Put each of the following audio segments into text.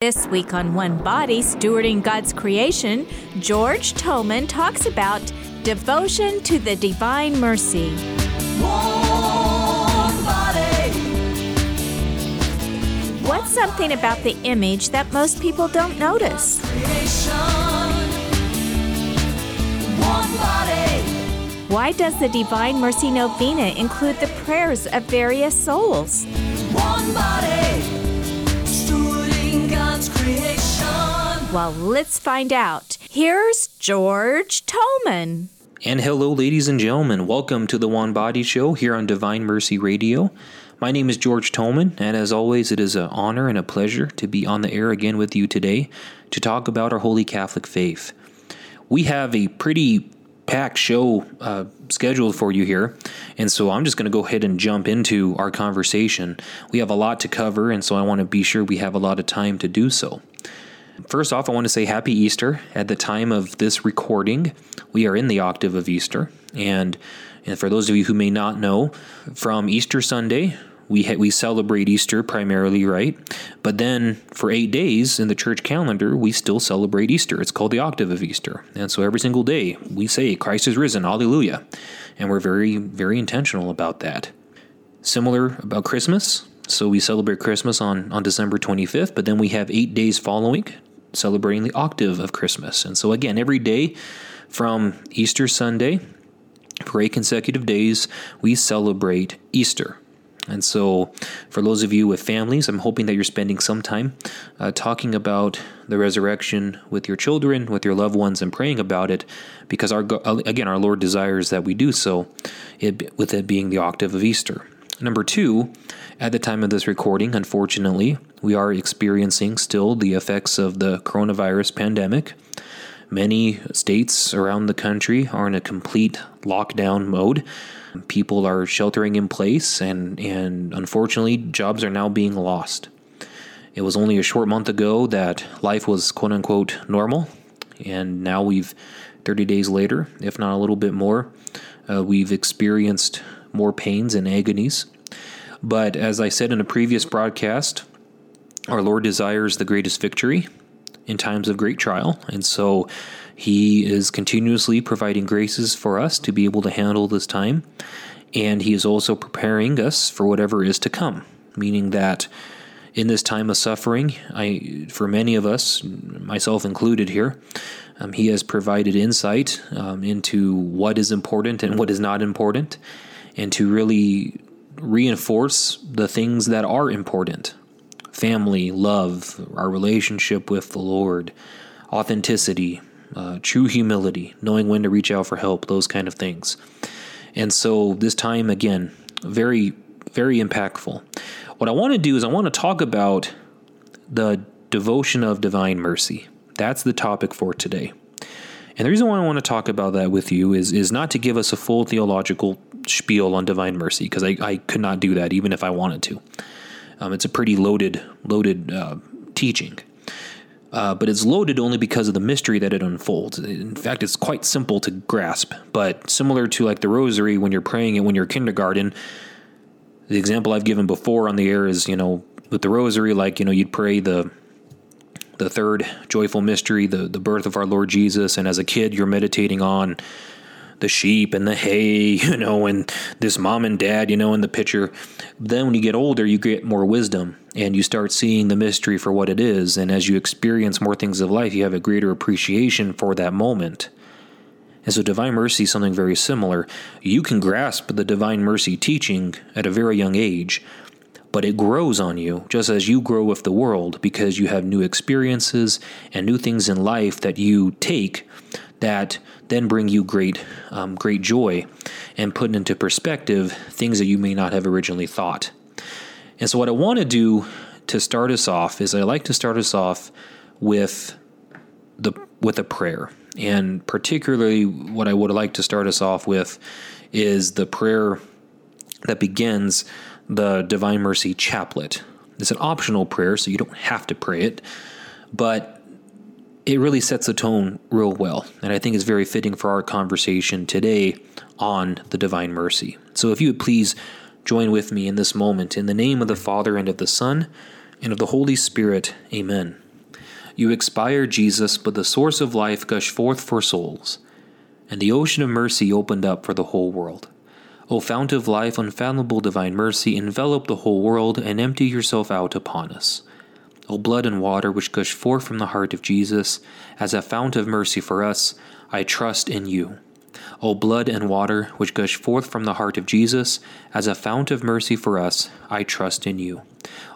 This week on One Body, Stewarding God's Creation, George Tolman talks about devotion to the divine mercy. One body, What's something about the image that most people don't notice? One body, Why does the Divine Mercy Novena include the prayers of various souls? one body, stewarding God's creation. Well, let's find out. Here's George Tolman. And hello, ladies and gentlemen. Welcome to the One Body Show here on Divine Mercy Radio. My name is George Tolman, and as always, it is an honor and a pleasure to be on the air again with you today to talk about our Holy Catholic faith. We have a pretty packed show uh, scheduled for you here, and so I'm just going to go ahead and jump into our conversation. We have a lot to cover, and so I want to be sure we have a lot of time to do so. First off, I want to say Happy Easter. At the time of this recording, we are in the octave of Easter. And, and for those of you who may not know, from Easter Sunday, we, ha- we celebrate Easter primarily, right? But then for eight days in the church calendar, we still celebrate Easter. It's called the octave of Easter. And so every single day, we say, Christ is risen, hallelujah. And we're very, very intentional about that similar about Christmas. So we celebrate Christmas on, on December 25th, but then we have eight days following celebrating the octave of Christmas. And so again, every day from Easter Sunday for eight consecutive days, we celebrate Easter. And so, for those of you with families, I'm hoping that you're spending some time uh, talking about the resurrection with your children, with your loved ones, and praying about it, because our again, our Lord desires that we do so, it, with it being the octave of Easter. Number two, at the time of this recording, unfortunately, we are experiencing still the effects of the coronavirus pandemic. Many states around the country are in a complete lockdown mode. People are sheltering in place, and, and unfortunately, jobs are now being lost. It was only a short month ago that life was quote unquote normal, and now we've 30 days later, if not a little bit more, uh, we've experienced more pains and agonies. But as I said in a previous broadcast, our Lord desires the greatest victory in times of great trial. And so he is continuously providing graces for us to be able to handle this time. And he is also preparing us for whatever is to come, meaning that in this time of suffering, I, for many of us, myself included here, um, he has provided insight um, into what is important and what is not important, and to really reinforce the things that are important family, love, our relationship with the Lord, authenticity, uh, true humility, knowing when to reach out for help, those kind of things. And so this time, again, very, very impactful. What I want to do is I want to talk about the devotion of divine mercy. That's the topic for today. And the reason why I want to talk about that with you is, is not to give us a full theological spiel on divine mercy, because I, I could not do that even if I wanted to. Um, it's a pretty loaded, loaded uh, teaching. Uh, but it's loaded only because of the mystery that it unfolds. In fact, it's quite simple to grasp, but similar to like the rosary when you're praying it when you're kindergarten, the example I've given before on the air is, you know, with the rosary, like, you know, you'd pray the the third joyful mystery, the, the birth of our Lord Jesus, and as a kid you're meditating on the sheep and the hay, you know, and this mom and dad, you know, in the picture. Then when you get older, you get more wisdom and you start seeing the mystery for what it is. And as you experience more things of life, you have a greater appreciation for that moment. And so, divine mercy is something very similar. You can grasp the divine mercy teaching at a very young age, but it grows on you just as you grow with the world because you have new experiences and new things in life that you take that then bring you great, um, great joy and put into perspective things that you may not have originally thought. And so, what I want to do to start us off is I like to start us off with the with a prayer, and particularly what I would like to start us off with is the prayer that begins the Divine Mercy Chaplet. It's an optional prayer, so you don't have to pray it, but it really sets the tone real well, and I think it's very fitting for our conversation today on the Divine Mercy. So, if you would please join with me in this moment, in the name of the Father, and of the Son, and of the Holy Spirit, amen. You expire, Jesus, but the source of life gushed forth for souls, and the ocean of mercy opened up for the whole world. O fount of life, unfathomable divine mercy, envelop the whole world and empty yourself out upon us. O blood and water which gush forth from the heart of Jesus, as a fount of mercy for us, I trust in you. O blood and water which gush forth from the heart of Jesus, as a fount of mercy for us, I trust in you.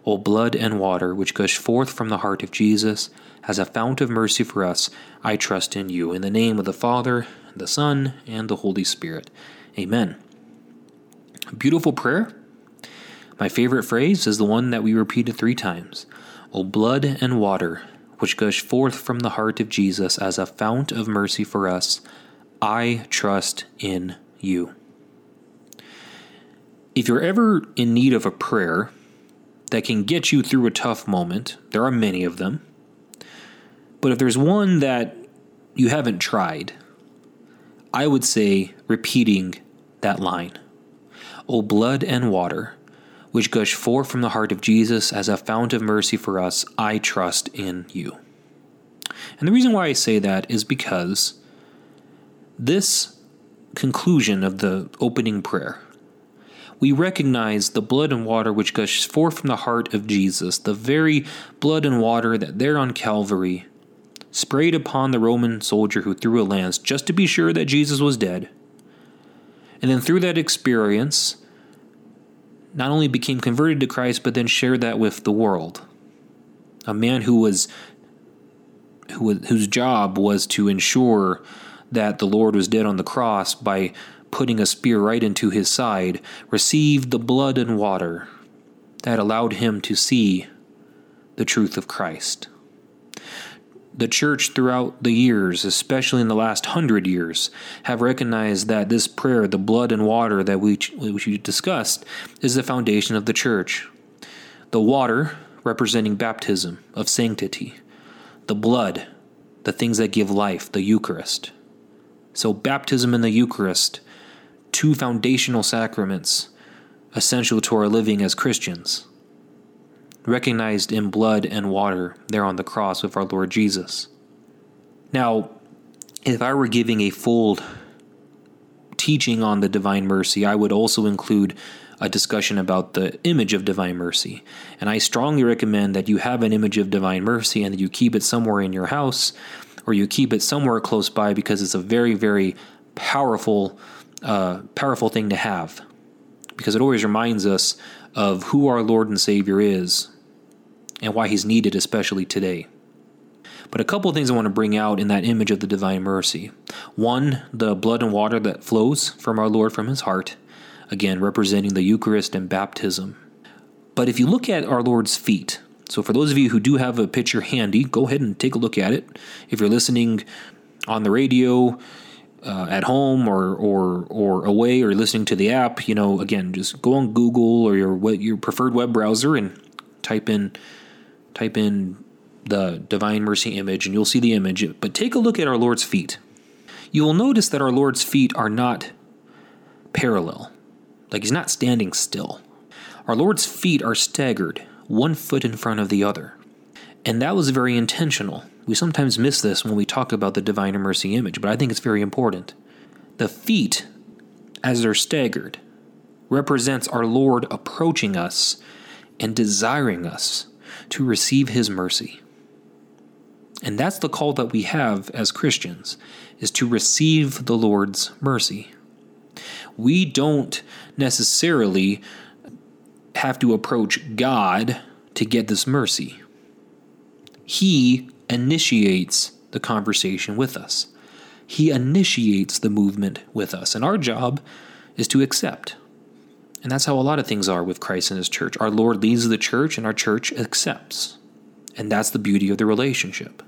O blood and water which gush forth from the heart of Jesus, as a fount of mercy for us, I trust in you. In the name of the Father, the Son, and the Holy Spirit. Amen. Beautiful prayer. My favorite phrase is the one that we repeated three times O blood and water, which gush forth from the heart of Jesus as a fount of mercy for us, I trust in you. If you're ever in need of a prayer that can get you through a tough moment, there are many of them. But if there's one that you haven't tried, I would say repeating that line O blood and water, which gush forth from the heart of Jesus as a fount of mercy for us, I trust in you. And the reason why I say that is because this conclusion of the opening prayer, we recognize the blood and water which gushes forth from the heart of Jesus, the very blood and water that there on Calvary sprayed upon the Roman soldier who threw a lance just to be sure that Jesus was dead. And then through that experience, not only became converted to Christ, but then shared that with the world. A man who was who, whose job was to ensure that the Lord was dead on the cross by putting a spear right into his side, received the blood and water that allowed him to see the truth of Christ the church throughout the years, especially in the last hundred years, have recognized that this prayer, the blood and water that we, which we discussed, is the foundation of the church. The water representing baptism of sanctity, the blood, the things that give life, the Eucharist. So, baptism and the Eucharist, two foundational sacraments essential to our living as Christians recognized in blood and water there on the cross with our Lord Jesus. Now, if I were giving a full teaching on the divine mercy, I would also include a discussion about the image of divine mercy. And I strongly recommend that you have an image of divine mercy and that you keep it somewhere in your house or you keep it somewhere close by because it's a very, very powerful, uh, powerful thing to have. Because it always reminds us of who our Lord and Savior is and why he's needed, especially today. But a couple of things I want to bring out in that image of the divine mercy. One, the blood and water that flows from our Lord from his heart, again, representing the Eucharist and baptism. But if you look at our Lord's feet, so for those of you who do have a picture handy, go ahead and take a look at it. If you're listening on the radio, uh, at home or, or or away or listening to the app, you know, again, just go on Google or your your preferred web browser and type in type in the Divine Mercy image and you'll see the image. But take a look at our Lord's feet. You will notice that our Lord's feet are not parallel, like he's not standing still. Our Lord's feet are staggered, one foot in front of the other. And that was very intentional. We sometimes miss this when we talk about the Divine Mercy image, but I think it's very important. The feet, as they're staggered, represents our Lord approaching us and desiring us to receive his mercy. And that's the call that we have as Christians is to receive the Lord's mercy. We don't necessarily have to approach God to get this mercy. He initiates the conversation with us. He initiates the movement with us. And our job is to accept. And that's how a lot of things are with Christ and his church. Our Lord leads the church, and our church accepts. And that's the beauty of the relationship.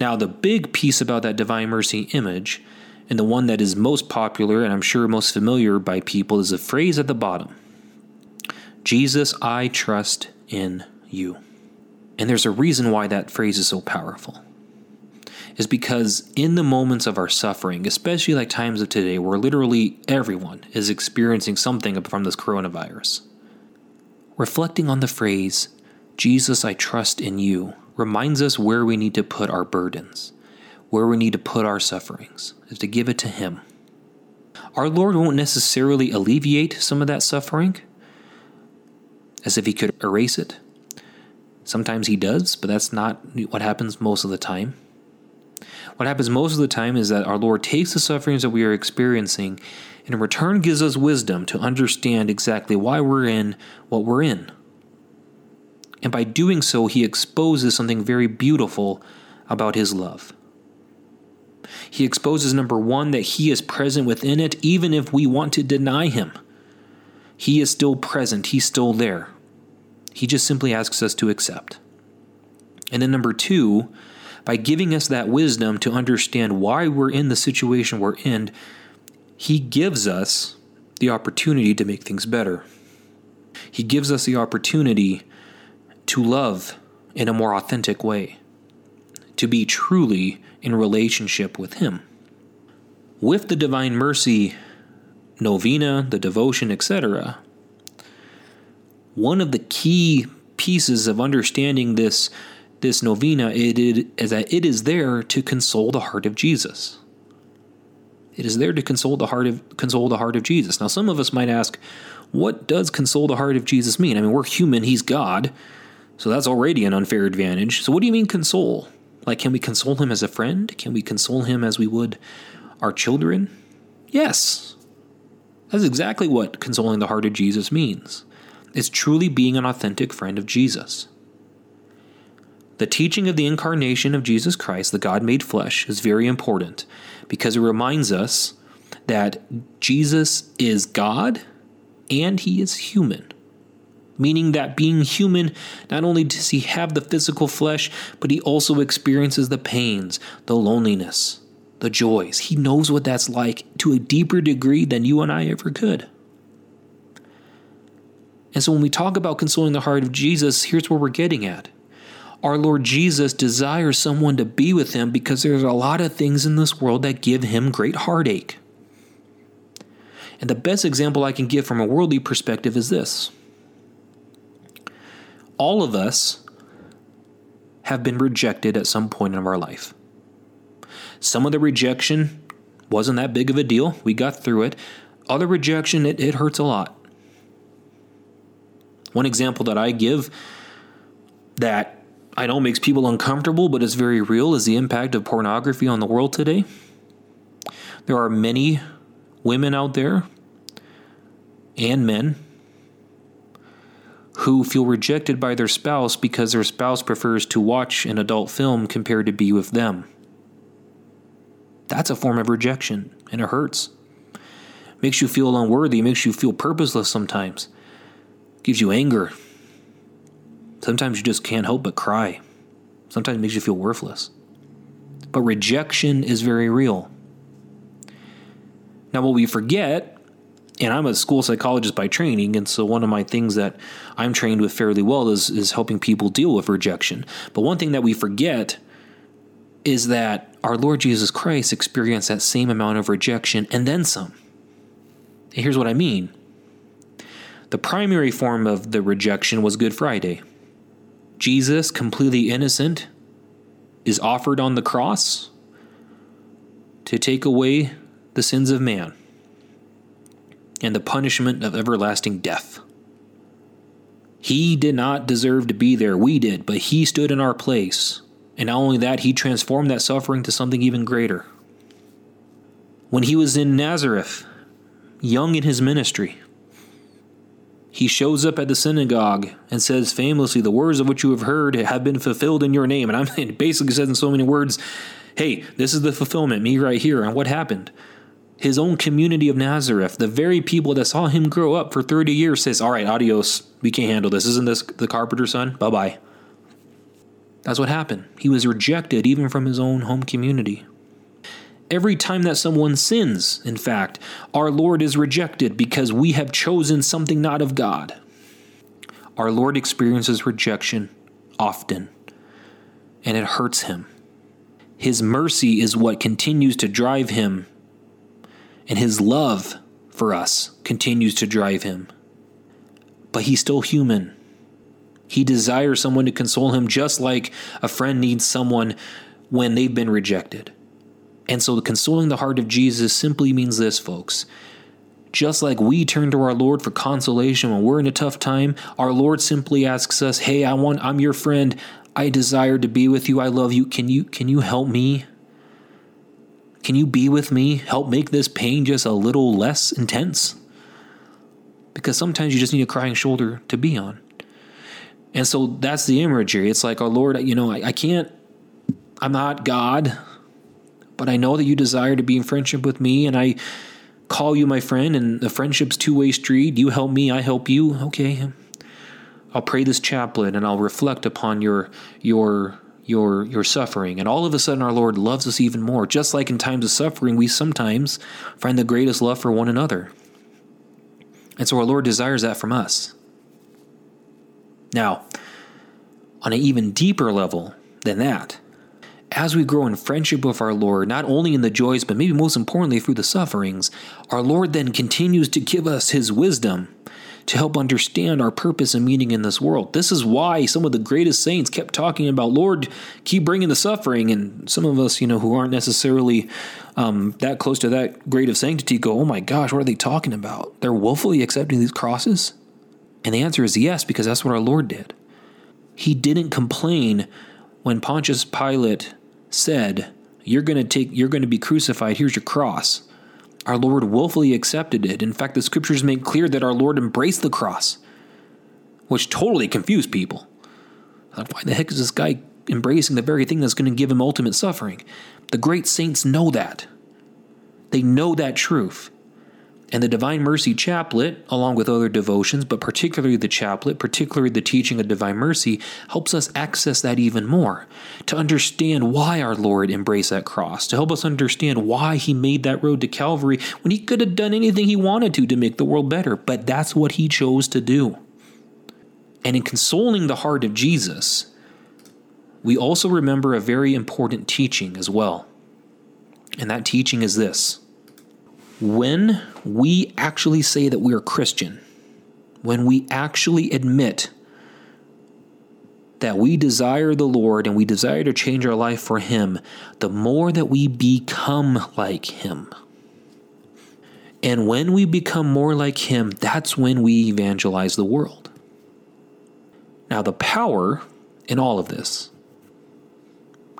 Now, the big piece about that divine mercy image, and the one that is most popular and I'm sure most familiar by people, is the phrase at the bottom Jesus, I trust in you. And there's a reason why that phrase is so powerful is because in the moments of our suffering, especially like times of today where literally everyone is experiencing something from this coronavirus, reflecting on the phrase, Jesus, I trust in you, reminds us where we need to put our burdens, where we need to put our sufferings, is to give it to Him. Our Lord won't necessarily alleviate some of that suffering as if He could erase it. Sometimes He does, but that's not what happens most of the time. What happens most of the time is that our Lord takes the sufferings that we are experiencing and in return gives us wisdom to understand exactly why we're in what we're in. And by doing so, he exposes something very beautiful about his love. He exposes, number one, that he is present within it, even if we want to deny him. He is still present, he's still there. He just simply asks us to accept. And then, number two, by giving us that wisdom to understand why we're in the situation we're in, he gives us the opportunity to make things better. He gives us the opportunity to love in a more authentic way, to be truly in relationship with Him. With the Divine Mercy novena, the devotion, etc., one of the key pieces of understanding this this novena it, it, is that it is there to console the heart of Jesus. It is there to console the heart of console the heart of Jesus. Now, some of us might ask, what does console the heart of Jesus mean? I mean, we're human; He's God. So that's already an unfair advantage. So, what do you mean console? Like, can we console him as a friend? Can we console him as we would our children? Yes. That's exactly what consoling the heart of Jesus means. It's truly being an authentic friend of Jesus. The teaching of the incarnation of Jesus Christ, the God made flesh, is very important because it reminds us that Jesus is God and he is human meaning that being human, not only does he have the physical flesh, but he also experiences the pains, the loneliness, the joys. He knows what that's like to a deeper degree than you and I ever could. And so when we talk about consoling the heart of Jesus, here's where we're getting at. Our Lord Jesus desires someone to be with him because there's a lot of things in this world that give him great heartache. And the best example I can give from a worldly perspective is this all of us have been rejected at some point in our life. Some of the rejection wasn't that big of a deal. We got through it. Other rejection, it, it hurts a lot. One example that I give that I know makes people uncomfortable, but is very real, is the impact of pornography on the world today. There are many women out there and men who feel rejected by their spouse because their spouse prefers to watch an adult film compared to be with them. That's a form of rejection, and it hurts. Makes you feel unworthy, makes you feel purposeless sometimes, gives you anger. Sometimes you just can't help but cry. Sometimes it makes you feel worthless. But rejection is very real. Now, what we forget and I'm a school psychologist by training, and so one of my things that I'm trained with fairly well is is helping people deal with rejection. But one thing that we forget is that our Lord Jesus Christ experienced that same amount of rejection and then some. Here's what I mean. The primary form of the rejection was Good Friday. Jesus, completely innocent, is offered on the cross to take away the sins of man and the punishment of everlasting death. He did not deserve to be there, we did, but He stood in our place. And not only that, He transformed that suffering to something even greater. When He was in Nazareth, young in His ministry, he shows up at the synagogue and says famously, The words of which you have heard have been fulfilled in your name. And I'm basically says in so many words, Hey, this is the fulfillment, me right here. And what happened? his own community of Nazareth, the very people that saw him grow up for 30 years, says, All right, adios. We can't handle this. Isn't this the carpenter's son? Bye bye. That's what happened. He was rejected even from his own home community. Every time that someone sins, in fact, our Lord is rejected because we have chosen something not of God. Our Lord experiences rejection often, and it hurts him. His mercy is what continues to drive him and his love for us continues to drive him. But he's still human. He desires someone to console him just like a friend needs someone when they've been rejected. And so, consoling the heart of Jesus simply means this, folks. Just like we turn to our Lord for consolation when we're in a tough time, our Lord simply asks us, "Hey, I want I'm your friend. I desire to be with you. I love you. Can you can you help me? Can you be with me? Help make this pain just a little less intense?" Because sometimes you just need a crying shoulder to be on. And so that's the imagery. It's like, our Lord, you know, I, I can't, I'm not God, but I know that you desire to be in friendship with me, and I call you my friend, and the friendship's two way street. You help me, I help you. Okay, I'll pray this chaplet, and I'll reflect upon your your your your suffering, and all of a sudden, our Lord loves us even more. Just like in times of suffering, we sometimes find the greatest love for one another, and so our Lord desires that from us. Now, on an even deeper level than that, as we grow in friendship with our Lord, not only in the joys, but maybe most importantly through the sufferings, our Lord then continues to give us His wisdom to help understand our purpose and meaning in this world. This is why some of the greatest saints kept talking about, Lord, keep bringing the suffering. And some of us, you know, who aren't necessarily um, that close to that grade of sanctity go, oh my gosh, what are they talking about? They're willfully accepting these crosses? And the answer is yes, because that's what our Lord did. He didn't complain when Pontius Pilate said, "You're going to take you're to be crucified. Here's your cross." Our Lord willfully accepted it. In fact, the scriptures make clear that our Lord embraced the cross, which totally confused people. Why the heck is this guy embracing the very thing that's going to give him ultimate suffering? The great saints know that. They know that truth. And the Divine Mercy Chaplet, along with other devotions, but particularly the chaplet, particularly the teaching of Divine Mercy, helps us access that even more. To understand why our Lord embraced that cross, to help us understand why He made that road to Calvary when He could have done anything He wanted to to make the world better, but that's what He chose to do. And in consoling the heart of Jesus, we also remember a very important teaching as well. And that teaching is this when we actually say that we are Christian, when we actually admit that we desire the Lord and we desire to change our life for Him, the more that we become like Him. And when we become more like Him, that's when we evangelize the world. Now, the power in all of this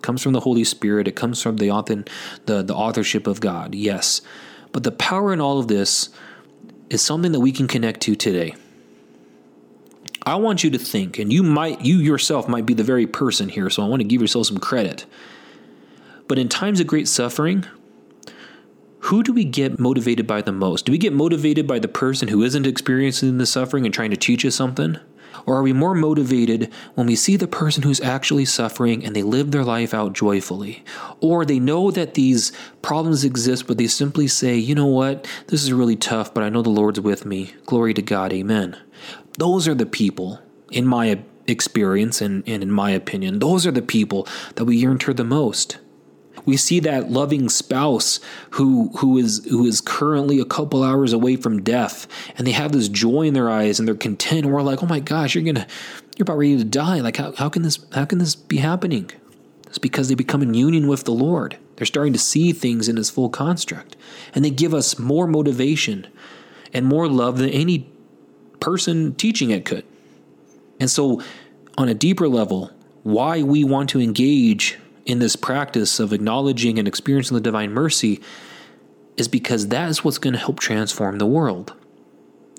comes from the Holy Spirit. It comes from the author, the, the authorship of God, yes. But the power in all of this is something that we can connect to today. I want you to think, and you might, you yourself might be the very person here, so I want to give yourself some credit. But in times of great suffering, who do we get motivated by the most? Do we get motivated by the person who isn't experiencing the suffering and trying to teach us something? Or are we more motivated when we see the person who's actually suffering and they live their life out joyfully? Or they know that these problems exist, but they simply say, you know what, this is really tough, but I know the Lord's with me. Glory to God, amen. Those are the people, in my experience and, and in my opinion, those are the people that we yearn toward the most. We see that loving spouse who who is who is currently a couple hours away from death, and they have this joy in their eyes and they're content. And we're like, oh my gosh, you're gonna you're about ready to die. Like how, how can this how can this be happening? It's because they become in union with the Lord. They're starting to see things in its full construct. And they give us more motivation and more love than any person teaching it could. And so, on a deeper level, why we want to engage in this practice of acknowledging and experiencing the divine mercy is because that is what's going to help transform the world.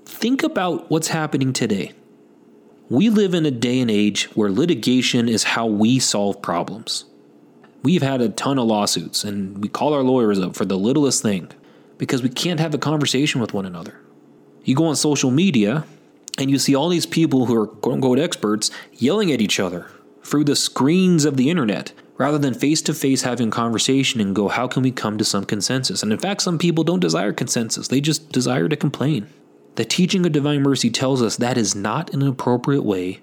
Think about what's happening today. We live in a day and age where litigation is how we solve problems. We've had a ton of lawsuits, and we call our lawyers up for the littlest thing because we can't have a conversation with one another. You go on social media and you see all these people who are quote unquote experts yelling at each other through the screens of the internet rather than face to face having conversation and go, how can we come to some consensus? And in fact, some people don't desire consensus, they just desire to complain. The teaching of divine mercy tells us that is not an appropriate way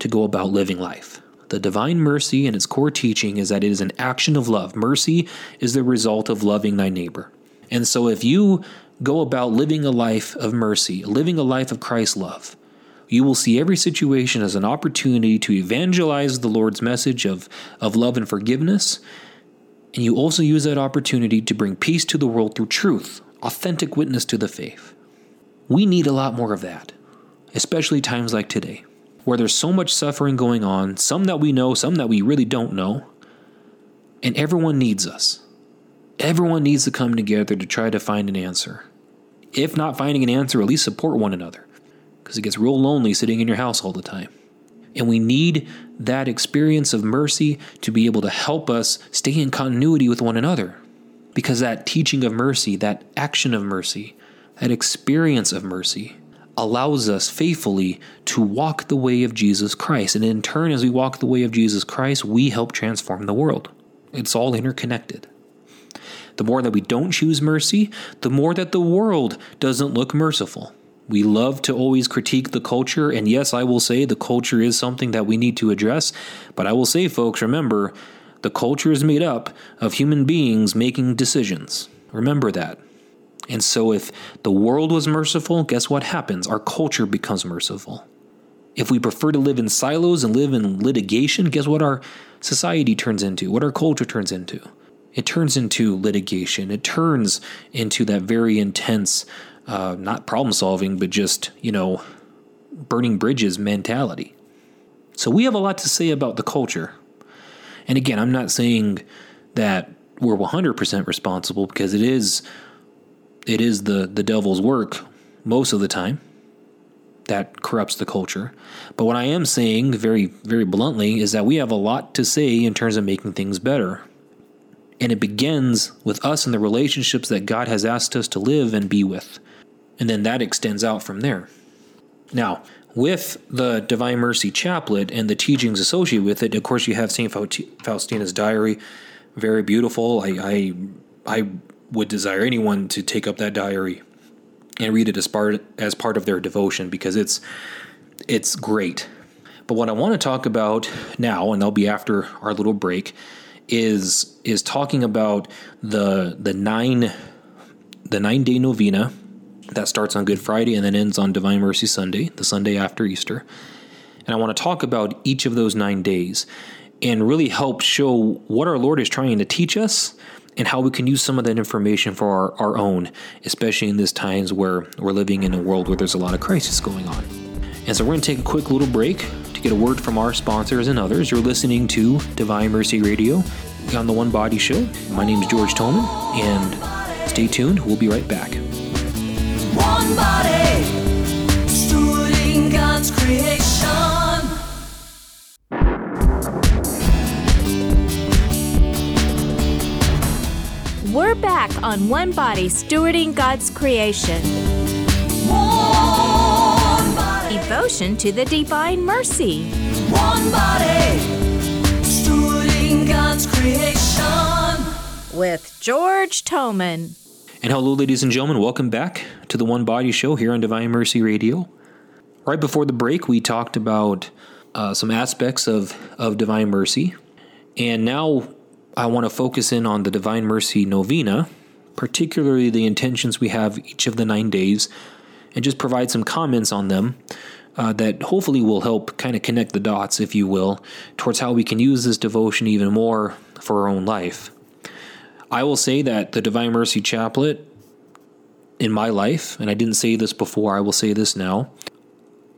to go about living life. The divine mercy and its core teaching is that it is an action of love. Mercy is the result of loving thy neighbor. And so if you go about living a life of mercy, living a life of Christ's love, you will see every situation as an opportunity to evangelize the Lord's message of, of love and forgiveness. And you also use that opportunity to bring peace to the world through truth, authentic witness to the faith. We need a lot more of that, especially times like today, where there's so much suffering going on, some that we know, some that we really don't know, and everyone needs us. Everyone needs to come together to try to find an answer. If not finding an answer, at least support one another, because it gets real lonely sitting in your house all the time. And we need that experience of mercy to be able to help us stay in continuity with one another. Because that teaching of mercy, that action of mercy, that experience of mercy allows us faithfully to walk the way of Jesus Christ. And in turn, as we walk the way of Jesus Christ, we help transform the world. It's all interconnected. The more that we don't choose mercy, the more that the world doesn't look merciful. We love to always critique the culture, and yes, I will say the culture is something that we need to address. But I will say, folks, remember, the culture is made up of human beings making decisions. Remember that. And so, if the world was merciful, guess what happens? Our culture becomes merciful. If we prefer to live in silos and live in litigation, guess what our society turns into? What our culture turns into? It turns into litigation. It turns into that very intense, uh, not problem solving, but just, you know, burning bridges mentality. So we have a lot to say about the culture. And again, I'm not saying that we're 100% responsible because it is it is the the devil's work most of the time that corrupts the culture. But what I am saying very very bluntly is that we have a lot to say in terms of making things better. And it begins with us and the relationships that God has asked us to live and be with. And then that extends out from there. Now, with the Divine Mercy Chaplet and the teachings associated with it, of course, you have St. Faustina's diary. Very beautiful. I, I, I would desire anyone to take up that diary and read it as part, as part of their devotion because it's, it's great. But what I want to talk about now, and that'll be after our little break, is is talking about the the nine the nine day novena that starts on Good Friday and then ends on Divine Mercy Sunday, the Sunday after Easter. And I want to talk about each of those nine days and really help show what our Lord is trying to teach us and how we can use some of that information for our, our own, especially in these times where we're living in a world where there's a lot of crisis going on. And so we're going to take a quick little break to get a word from our sponsors and others. You're listening to Divine Mercy Radio on the One Body Show. My name is George Tolman, and stay tuned. We'll be right back. One body, stewarding God's creation. We're back on One Body Stewarding God's Creation. One body, Devotion to the Divine Mercy. one body, stewarding God's creation. with George Tolman. And hello, ladies and gentlemen. Welcome back to the One Body Show here on Divine Mercy Radio. Right before the break, we talked about uh, some aspects of, of Divine Mercy. And now I want to focus in on the Divine Mercy Novena, particularly the intentions we have each of the nine days, and just provide some comments on them uh, that hopefully will help kind of connect the dots, if you will, towards how we can use this devotion even more for our own life. I will say that the Divine Mercy Chaplet in my life, and I didn't say this before, I will say this now.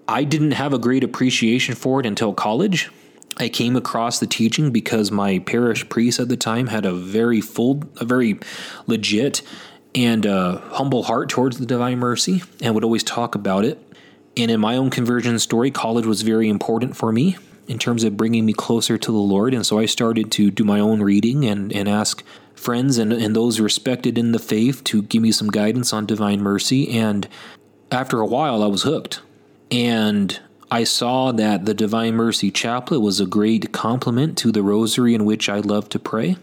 I didn't have a great appreciation for it until college. I came across the teaching because my parish priest at the time had a very full, a very legit and uh, humble heart towards the Divine Mercy and would always talk about it. And in my own conversion story, college was very important for me in terms of bringing me closer to the Lord. And so I started to do my own reading and, and ask friends and, and those respected in the faith to give me some guidance on Divine Mercy. And after a while, I was hooked. And I saw that the Divine Mercy Chaplet was a great complement to the rosary in which I love to pray.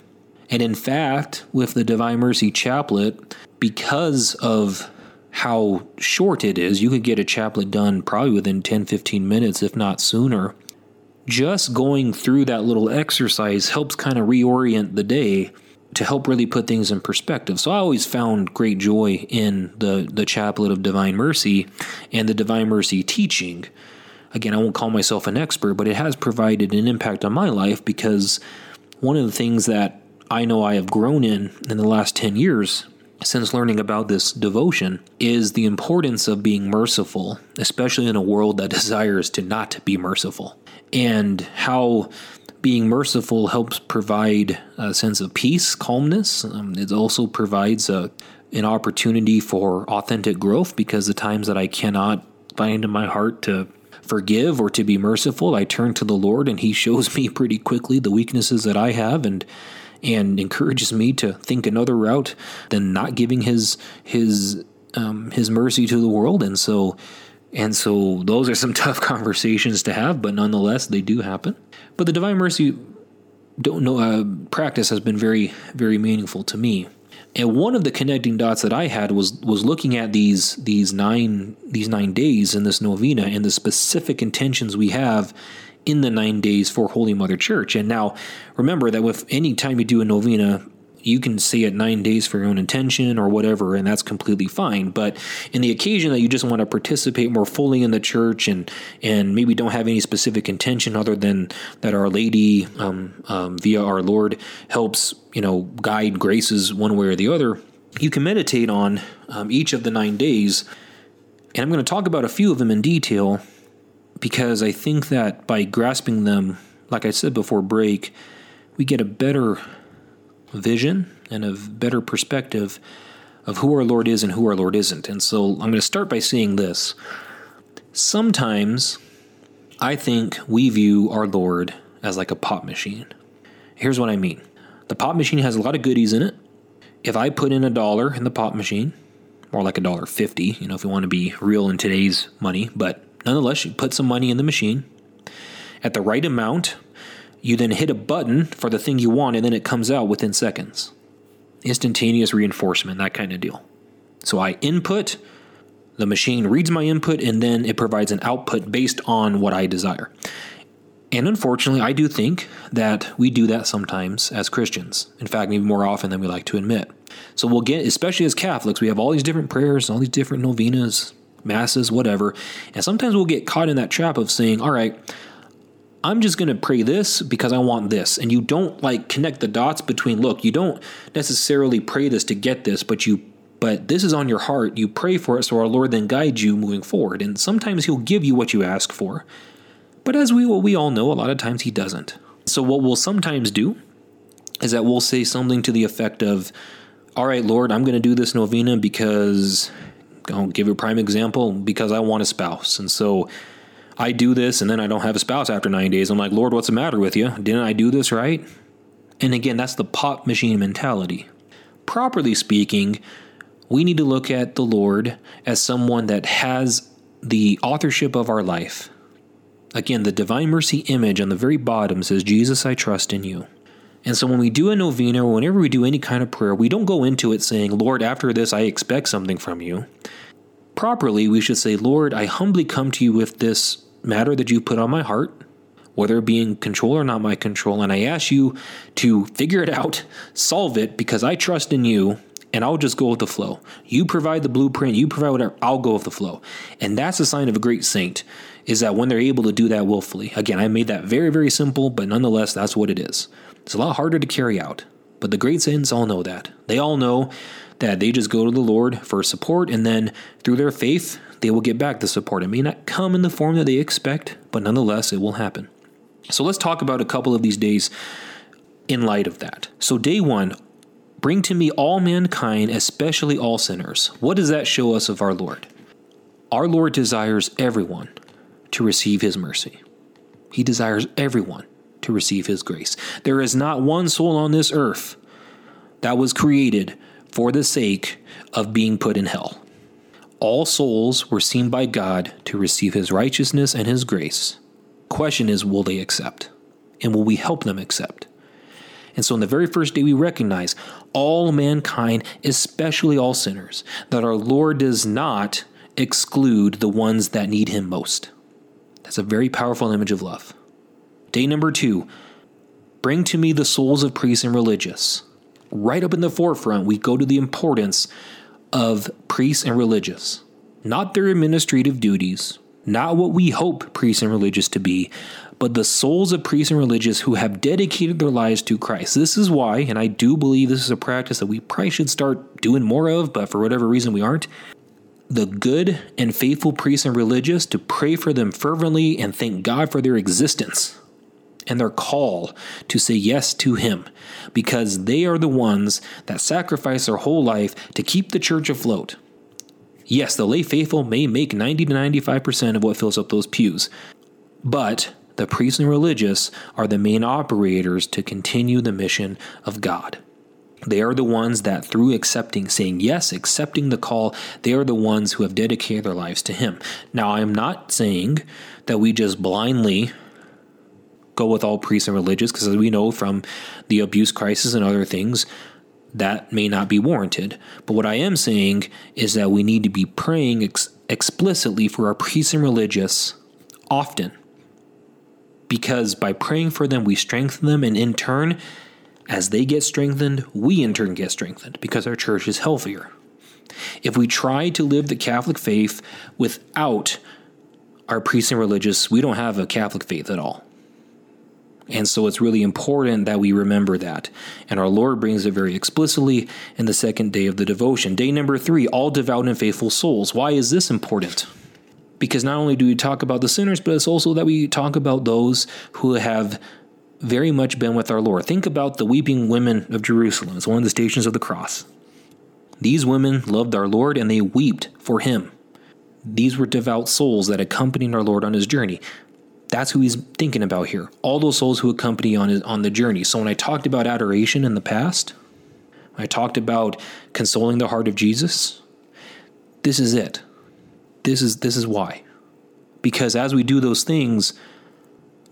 And in fact, with the Divine Mercy Chaplet, because of how short it is, you could get a chaplet done probably within 10 15 minutes, if not sooner. Just going through that little exercise helps kind of reorient the day to help really put things in perspective. So I always found great joy in the, the Chaplet of Divine Mercy and the Divine Mercy teaching again, I won't call myself an expert, but it has provided an impact on my life because one of the things that I know I have grown in in the last 10 years since learning about this devotion is the importance of being merciful, especially in a world that desires to not be merciful, and how being merciful helps provide a sense of peace, calmness. Um, it also provides a, an opportunity for authentic growth because the times that I cannot find in my heart to forgive or to be merciful, I turn to the Lord and He shows me pretty quickly the weaknesses that I have and and encourages me to think another route than not giving His His um, His mercy to the world. And so and so those are some tough conversations to have, but nonetheless they do happen. But the divine mercy don't know uh, practice has been very very meaningful to me. And one of the connecting dots that I had was was looking at these these nine these nine days in this novena and the specific intentions we have in the nine days for Holy Mother Church. And now remember that with any time you do a novena, you can say it nine days for your own intention or whatever, and that's completely fine. But in the occasion that you just want to participate more fully in the church and and maybe don't have any specific intention other than that Our Lady um, um, via our Lord helps you know guide graces one way or the other, you can meditate on um, each of the nine days. And I'm going to talk about a few of them in detail because I think that by grasping them, like I said before break, we get a better vision and a better perspective of who our Lord is and who our Lord isn't. And so I'm going to start by saying this. Sometimes I think we view our Lord as like a pop machine. Here's what I mean the pop machine has a lot of goodies in it. If I put in a dollar in the pop machine, more like a dollar fifty, you know, if you want to be real in today's money, but nonetheless, you put some money in the machine at the right amount you then hit a button for the thing you want, and then it comes out within seconds. Instantaneous reinforcement, that kind of deal. So I input, the machine reads my input, and then it provides an output based on what I desire. And unfortunately, I do think that we do that sometimes as Christians. In fact, maybe more often than we like to admit. So we'll get, especially as Catholics, we have all these different prayers, all these different novenas, masses, whatever. And sometimes we'll get caught in that trap of saying, all right, I'm just going to pray this because I want this. And you don't like connect the dots between, look, you don't necessarily pray this to get this, but you but this is on your heart. You pray for it so our Lord then guides you moving forward. And sometimes he'll give you what you ask for. But as we well, we all know, a lot of times he doesn't. So what we'll sometimes do is that we'll say something to the effect of, "All right, Lord, I'm going to do this novena because I'll give you a prime example because I want a spouse." And so I do this and then I don't have a spouse after nine days. I'm like, Lord, what's the matter with you? Didn't I do this right? And again, that's the pop machine mentality. Properly speaking, we need to look at the Lord as someone that has the authorship of our life. Again, the divine mercy image on the very bottom says, Jesus, I trust in you. And so when we do a novena or whenever we do any kind of prayer, we don't go into it saying, Lord, after this, I expect something from you. Properly, we should say, Lord, I humbly come to you with this matter that you put on my heart, whether it be in control or not my control, and I ask you to figure it out, solve it, because I trust in you, and I'll just go with the flow. You provide the blueprint, you provide whatever, I'll go with the flow. And that's a sign of a great saint, is that when they're able to do that willfully. Again, I made that very, very simple, but nonetheless, that's what it is. It's a lot harder to carry out. But the great saints all know that. They all know that they just go to the Lord for support, and then through their faith, they will get back the support. It may not come in the form that they expect, but nonetheless, it will happen. So let's talk about a couple of these days in light of that. So, day one, bring to me all mankind, especially all sinners. What does that show us of our Lord? Our Lord desires everyone to receive his mercy. He desires everyone to receive his grace. There is not one soul on this earth that was created for the sake of being put in hell. All souls were seen by God to receive his righteousness and his grace. Question is, will they accept? And will we help them accept? And so, on the very first day, we recognize all mankind, especially all sinners, that our Lord does not exclude the ones that need him most. That's a very powerful image of love. Day number two bring to me the souls of priests and religious. Right up in the forefront, we go to the importance of priests and religious, not their administrative duties, not what we hope priests and religious to be, but the souls of priests and religious who have dedicated their lives to Christ. This is why, and I do believe this is a practice that we probably should start doing more of, but for whatever reason we aren't. The good and faithful priests and religious to pray for them fervently and thank God for their existence and their call to say yes to Him because they are the ones that sacrifice their whole life to keep the church afloat. Yes, the lay faithful may make 90 to 95% of what fills up those pews, but the priests and religious are the main operators to continue the mission of God. They are the ones that, through accepting, saying yes, accepting the call, they are the ones who have dedicated their lives to Him. Now, I am not saying that we just blindly go with all priests and religious, because as we know from the abuse crisis and other things, that may not be warranted. But what I am saying is that we need to be praying ex- explicitly for our priests and religious often. Because by praying for them, we strengthen them, and in turn, as they get strengthened, we in turn get strengthened because our church is healthier. If we try to live the Catholic faith without our priests and religious, we don't have a Catholic faith at all. And so it's really important that we remember that. And our Lord brings it very explicitly in the second day of the devotion. Day number three, all devout and faithful souls. Why is this important? Because not only do we talk about the sinners, but it's also that we talk about those who have very much been with our Lord. Think about the weeping women of Jerusalem. It's one of the stations of the cross. These women loved our Lord and they wept for him. These were devout souls that accompanied our Lord on his journey. That's who he's thinking about here. All those souls who accompany on his, on the journey. So when I talked about adoration in the past, I talked about consoling the heart of Jesus. This is it. This is this is why. Because as we do those things,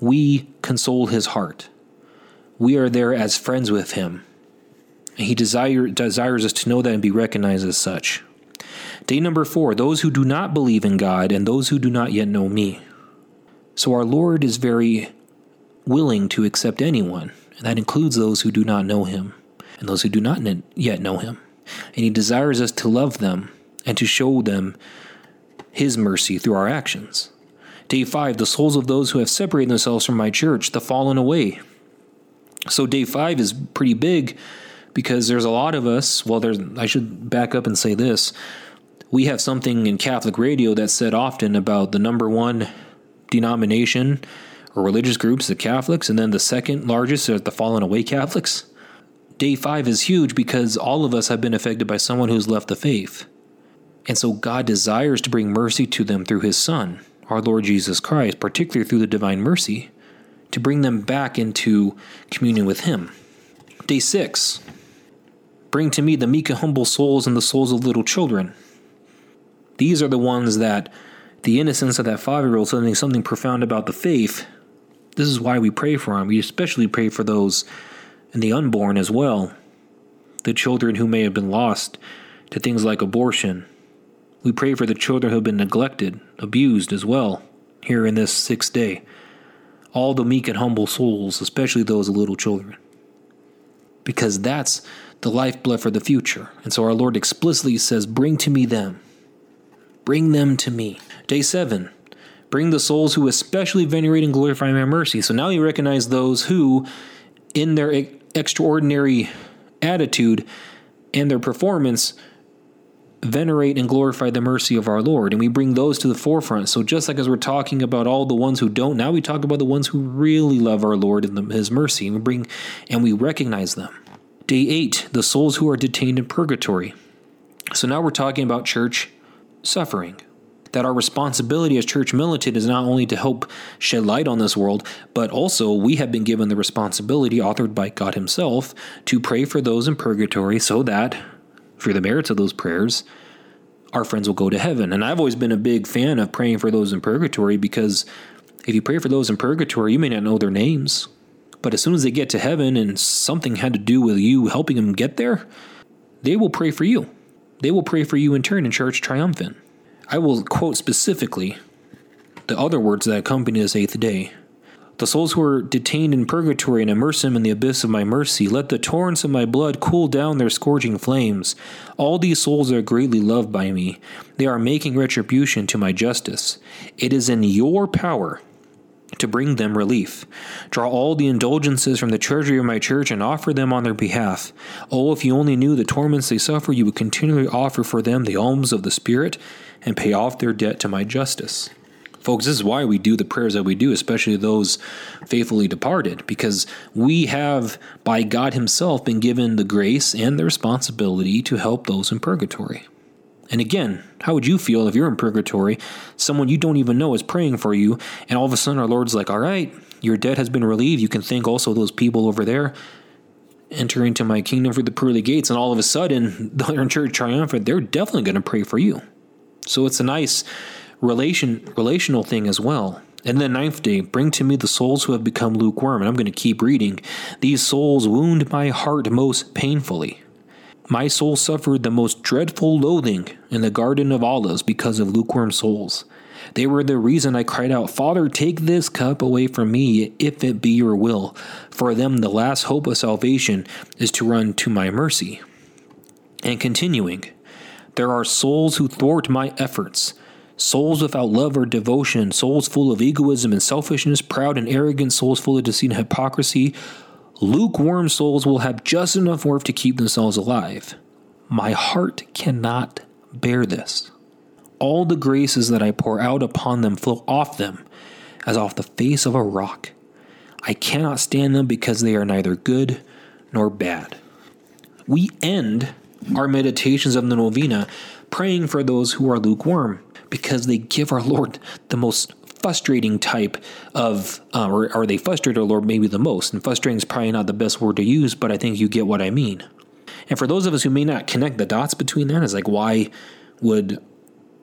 we console his heart. We are there as friends with him. And he desire, desires us to know that and be recognized as such. Day number four those who do not believe in God and those who do not yet know me. So our Lord is very willing to accept anyone, and that includes those who do not know him and those who do not yet know him. And he desires us to love them and to show them his mercy through our actions. Day five, the souls of those who have separated themselves from my church, the fallen away. So day five is pretty big because there's a lot of us. Well, there's. I should back up and say this. We have something in Catholic radio that's said often about the number one denomination or religious groups, the Catholics, and then the second largest are the fallen away Catholics. Day five is huge because all of us have been affected by someone who's left the faith. And so God desires to bring mercy to them through his Son our Lord Jesus Christ, particularly through the divine mercy, to bring them back into communion with Him. Day six, bring to me the meek and humble souls and the souls of little children. These are the ones that the innocence of that five year old something something profound about the faith. This is why we pray for him. We especially pray for those and the unborn as well, the children who may have been lost to things like abortion, we pray for the children who have been neglected, abused as well, here in this sixth day. All the meek and humble souls, especially those little children. Because that's the lifeblood for the future. And so our Lord explicitly says, Bring to me them. Bring them to me. Day seven, bring the souls who especially venerate and glorify my mercy. So now you recognize those who, in their extraordinary attitude and their performance, venerate and glorify the mercy of our Lord. And we bring those to the forefront. So just like as we're talking about all the ones who don't, now we talk about the ones who really love our Lord and the, his mercy. And we bring and we recognize them. Day eight, the souls who are detained in purgatory. So now we're talking about church suffering. That our responsibility as church militant is not only to help shed light on this world, but also we have been given the responsibility, authored by God Himself, to pray for those in purgatory so that through the merits of those prayers, our friends will go to heaven. And I've always been a big fan of praying for those in purgatory because if you pray for those in purgatory, you may not know their names. But as soon as they get to heaven and something had to do with you helping them get there, they will pray for you. They will pray for you in turn in church triumphant. I will quote specifically the other words that accompany this eighth day The souls who are detained in purgatory and immerse them in the abyss of my mercy. Let the torrents of my blood cool down their scourging flames. All these souls are greatly loved by me. They are making retribution to my justice. It is in your power to bring them relief. Draw all the indulgences from the treasury of my church and offer them on their behalf. Oh, if you only knew the torments they suffer, you would continually offer for them the alms of the Spirit and pay off their debt to my justice. Folks, this is why we do the prayers that we do, especially those faithfully departed, because we have, by God Himself, been given the grace and the responsibility to help those in purgatory. And again, how would you feel if you're in purgatory, someone you don't even know is praying for you, and all of a sudden our Lord's like, all right, your debt has been relieved. You can thank also those people over there. Enter into my kingdom through the pearly gates, and all of a sudden, they're in church triumphant. They're definitely going to pray for you. So it's a nice relation relational thing as well. And the ninth day, bring to me the souls who have become lukewarm. And I'm going to keep reading. These souls wound my heart most painfully. My soul suffered the most dreadful loathing in the Garden of Olives because of lukewarm souls. They were the reason I cried out, Father, take this cup away from me, if it be your will. For them, the last hope of salvation is to run to my mercy. And continuing, there are souls who thwart my efforts. Souls without love or devotion, souls full of egoism and selfishness, proud and arrogant, souls full of deceit and hypocrisy. Lukewarm souls will have just enough worth to keep themselves alive. My heart cannot bear this. All the graces that I pour out upon them flow off them as off the face of a rock. I cannot stand them because they are neither good nor bad. We end our meditations of the novena praying for those who are lukewarm because they give our Lord the most frustrating type of, uh, or, are they frustrated, Lord maybe the most. And frustrating is probably not the best word to use, but I think you get what I mean. And for those of us who may not connect the dots between that, is like, why would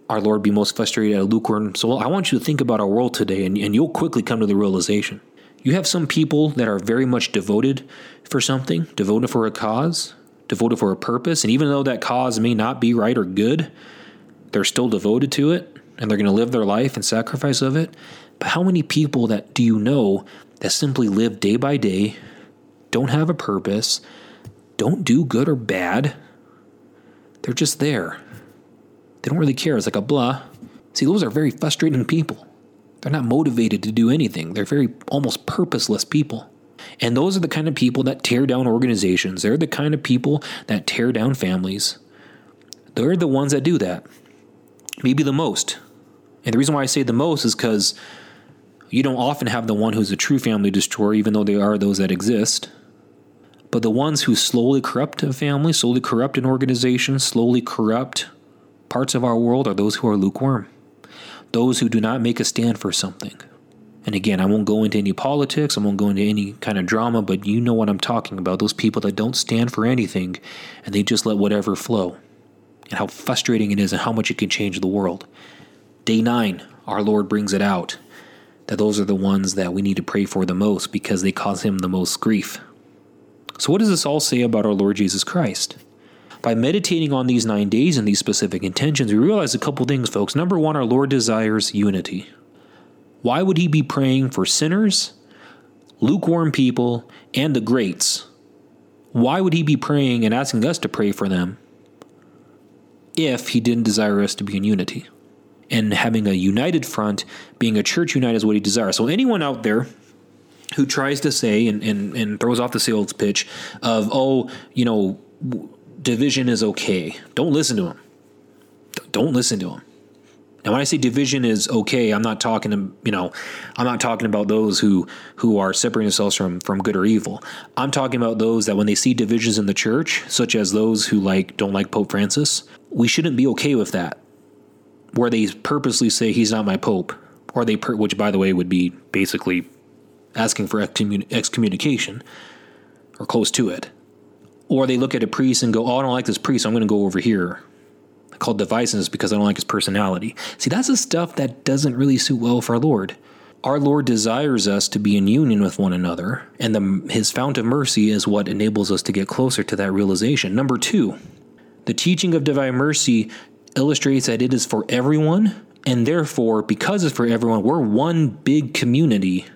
our Lord be most frustrated at lukewarm soul? I want you to think about our world today, and, and you'll quickly come to the realization. You have some people that are very much devoted for something, devoted for a cause, devoted for a purpose, and even though that cause may not be right or good, they're still devoted to it and they're going to live their life and sacrifice of it. But how many people that do you know that simply live day by day, don't have a purpose, don't do good or bad? They're just there. They don't really care. It's like a blah. See, those are very frustrating people. They're not motivated to do anything. They're very almost purposeless people. And those are the kind of people that tear down organizations. They're the kind of people that tear down families. They're the ones that do that. Maybe the most. And the reason why I say the most is because you don't often have the one who's a true family destroyer, even though there are those that exist. But the ones who slowly corrupt a family, slowly corrupt an organization, slowly corrupt parts of our world are those who are lukewarm. Those who do not make a stand for something. And again, I won't go into any politics, I won't go into any kind of drama, but you know what I'm talking about. Those people that don't stand for anything and they just let whatever flow. And how frustrating it is and how much it can change the world. Day nine, our Lord brings it out that those are the ones that we need to pray for the most because they cause him the most grief. So, what does this all say about our Lord Jesus Christ? By meditating on these nine days and these specific intentions, we realize a couple things, folks. Number one, our Lord desires unity. Why would he be praying for sinners, lukewarm people, and the greats? Why would he be praying and asking us to pray for them if he didn't desire us to be in unity? And having a united front, being a church united is what he desires. So, anyone out there who tries to say and, and, and throws off the sales pitch of, oh, you know, division is okay, don't listen to him. Don't listen to him. Now, when I say division is okay, I'm not talking to you know, I'm not talking about those who who are separating themselves from from good or evil. I'm talking about those that when they see divisions in the church, such as those who like don't like Pope Francis, we shouldn't be okay with that. Where they purposely say he's not my pope, or they per- which by the way would be basically asking for excommun- excommunication or close to it. Or they look at a priest and go, "Oh, I don't like this priest. So I'm going to go over here." called divisiveness because I don't like his personality. See, that's the stuff that doesn't really suit well for our Lord. Our Lord desires us to be in union with one another, and the, his fount of mercy is what enables us to get closer to that realization. Number two, the teaching of divine mercy illustrates that it is for everyone, and therefore, because it's for everyone, we're one big community.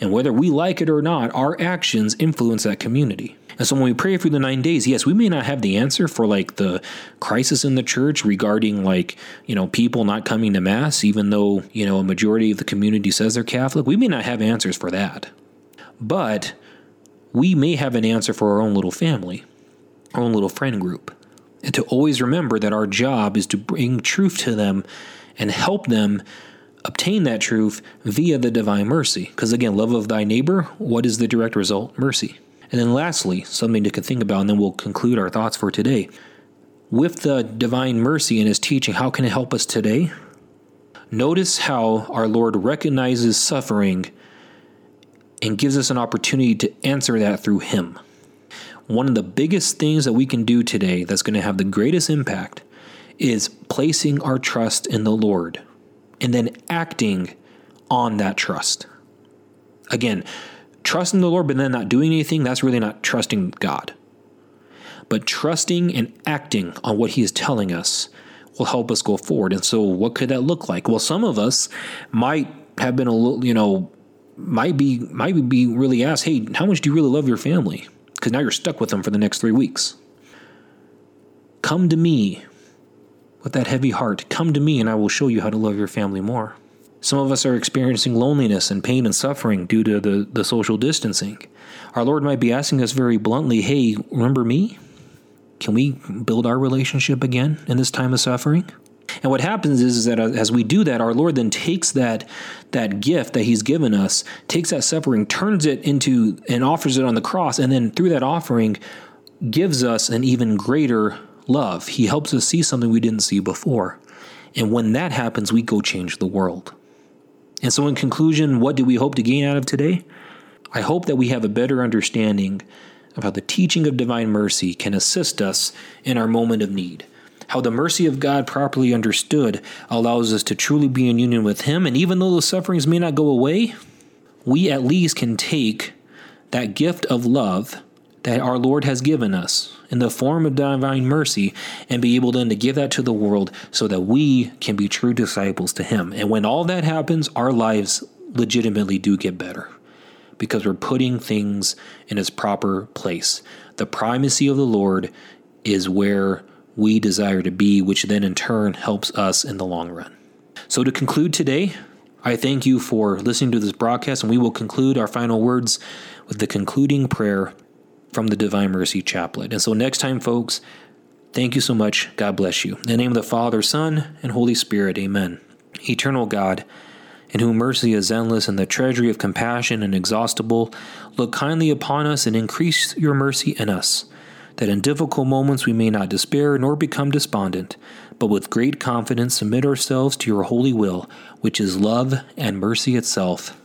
And whether we like it or not, our actions influence that community. And so when we pray through the nine days, yes, we may not have the answer for like the crisis in the church regarding like, you know, people not coming to mass, even though, you know, a majority of the community says they're Catholic. We may not have answers for that. But we may have an answer for our own little family, our own little friend group. And to always remember that our job is to bring truth to them and help them obtain that truth via the divine mercy. Because again, love of thy neighbor, what is the direct result? Mercy. And then lastly, something to think about, and then we'll conclude our thoughts for today. With the divine mercy and his teaching, how can it help us today? Notice how our Lord recognizes suffering and gives us an opportunity to answer that through him. One of the biggest things that we can do today that's going to have the greatest impact is placing our trust in the Lord and then acting on that trust. Again, trusting the Lord but then not doing anything, that's really not trusting God. But trusting and acting on what He is telling us will help us go forward. And so, what could that look like? Well, some of us might have been a little, you know, might be might be really asked, "Hey, how much do you really love your family?" Because now you're stuck with them for the next three weeks. Come to me with that heavy heart. Come to me, and I will show you how to love your family more. Some of us are experiencing loneliness and pain and suffering due to the, the social distancing. Our Lord might be asking us very bluntly, Hey, remember me? Can we build our relationship again in this time of suffering? And what happens is, is that uh, as we do that, our Lord then takes that that gift that He's given us, takes that suffering, turns it into and offers it on the cross, and then through that offering, gives us an even greater love. He helps us see something we didn't see before. And when that happens, we go change the world. And so, in conclusion, what do we hope to gain out of today? I hope that we have a better understanding of how the teaching of divine mercy can assist us in our moment of need. How the mercy of God, properly understood, allows us to truly be in union with Him. And even though the sufferings may not go away, we at least can take that gift of love that our Lord has given us in the form of divine mercy and be able then to give that to the world so that we can be true disciples to Him. And when all that happens, our lives legitimately do get better because we're putting things in its proper place. The primacy of the Lord is where we desire to be, which then in turn helps us in the long run. So, to conclude today, I thank you for listening to this broadcast, and we will conclude our final words with the concluding prayer from the Divine Mercy Chaplet. And so, next time, folks, thank you so much. God bless you. In the name of the Father, Son, and Holy Spirit, amen. Eternal God, in whom mercy is endless and the treasury of compassion inexhaustible, look kindly upon us and increase your mercy in us, that in difficult moments we may not despair nor become despondent, but with great confidence submit ourselves to your holy will, which is love and mercy itself.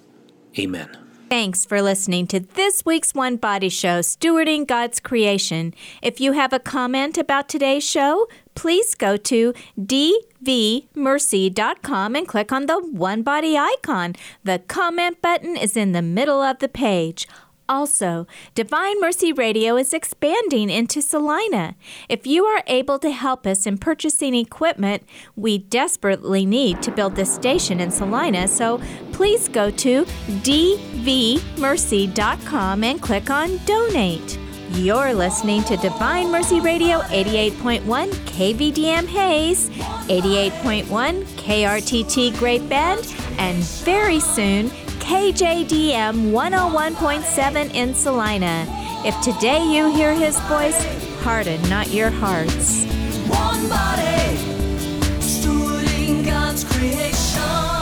Amen. Thanks for listening to this week's One Body Show, Stewarding God's Creation. If you have a comment about today's show, please go to dvmercy.com and click on the One Body icon. The comment button is in the middle of the page. Also, Divine Mercy Radio is expanding into Salina. If you are able to help us in purchasing equipment, we desperately need to build this station in Salina, so please go to dvmercy.com and click on Donate. You're listening to Divine Mercy Radio 88.1 KVDM Hays, 88.1 KRTT Great Bend, and very soon KJDM 101.7 in Salina. If today you hear his voice, harden not your hearts. One body, stewarding God's creation.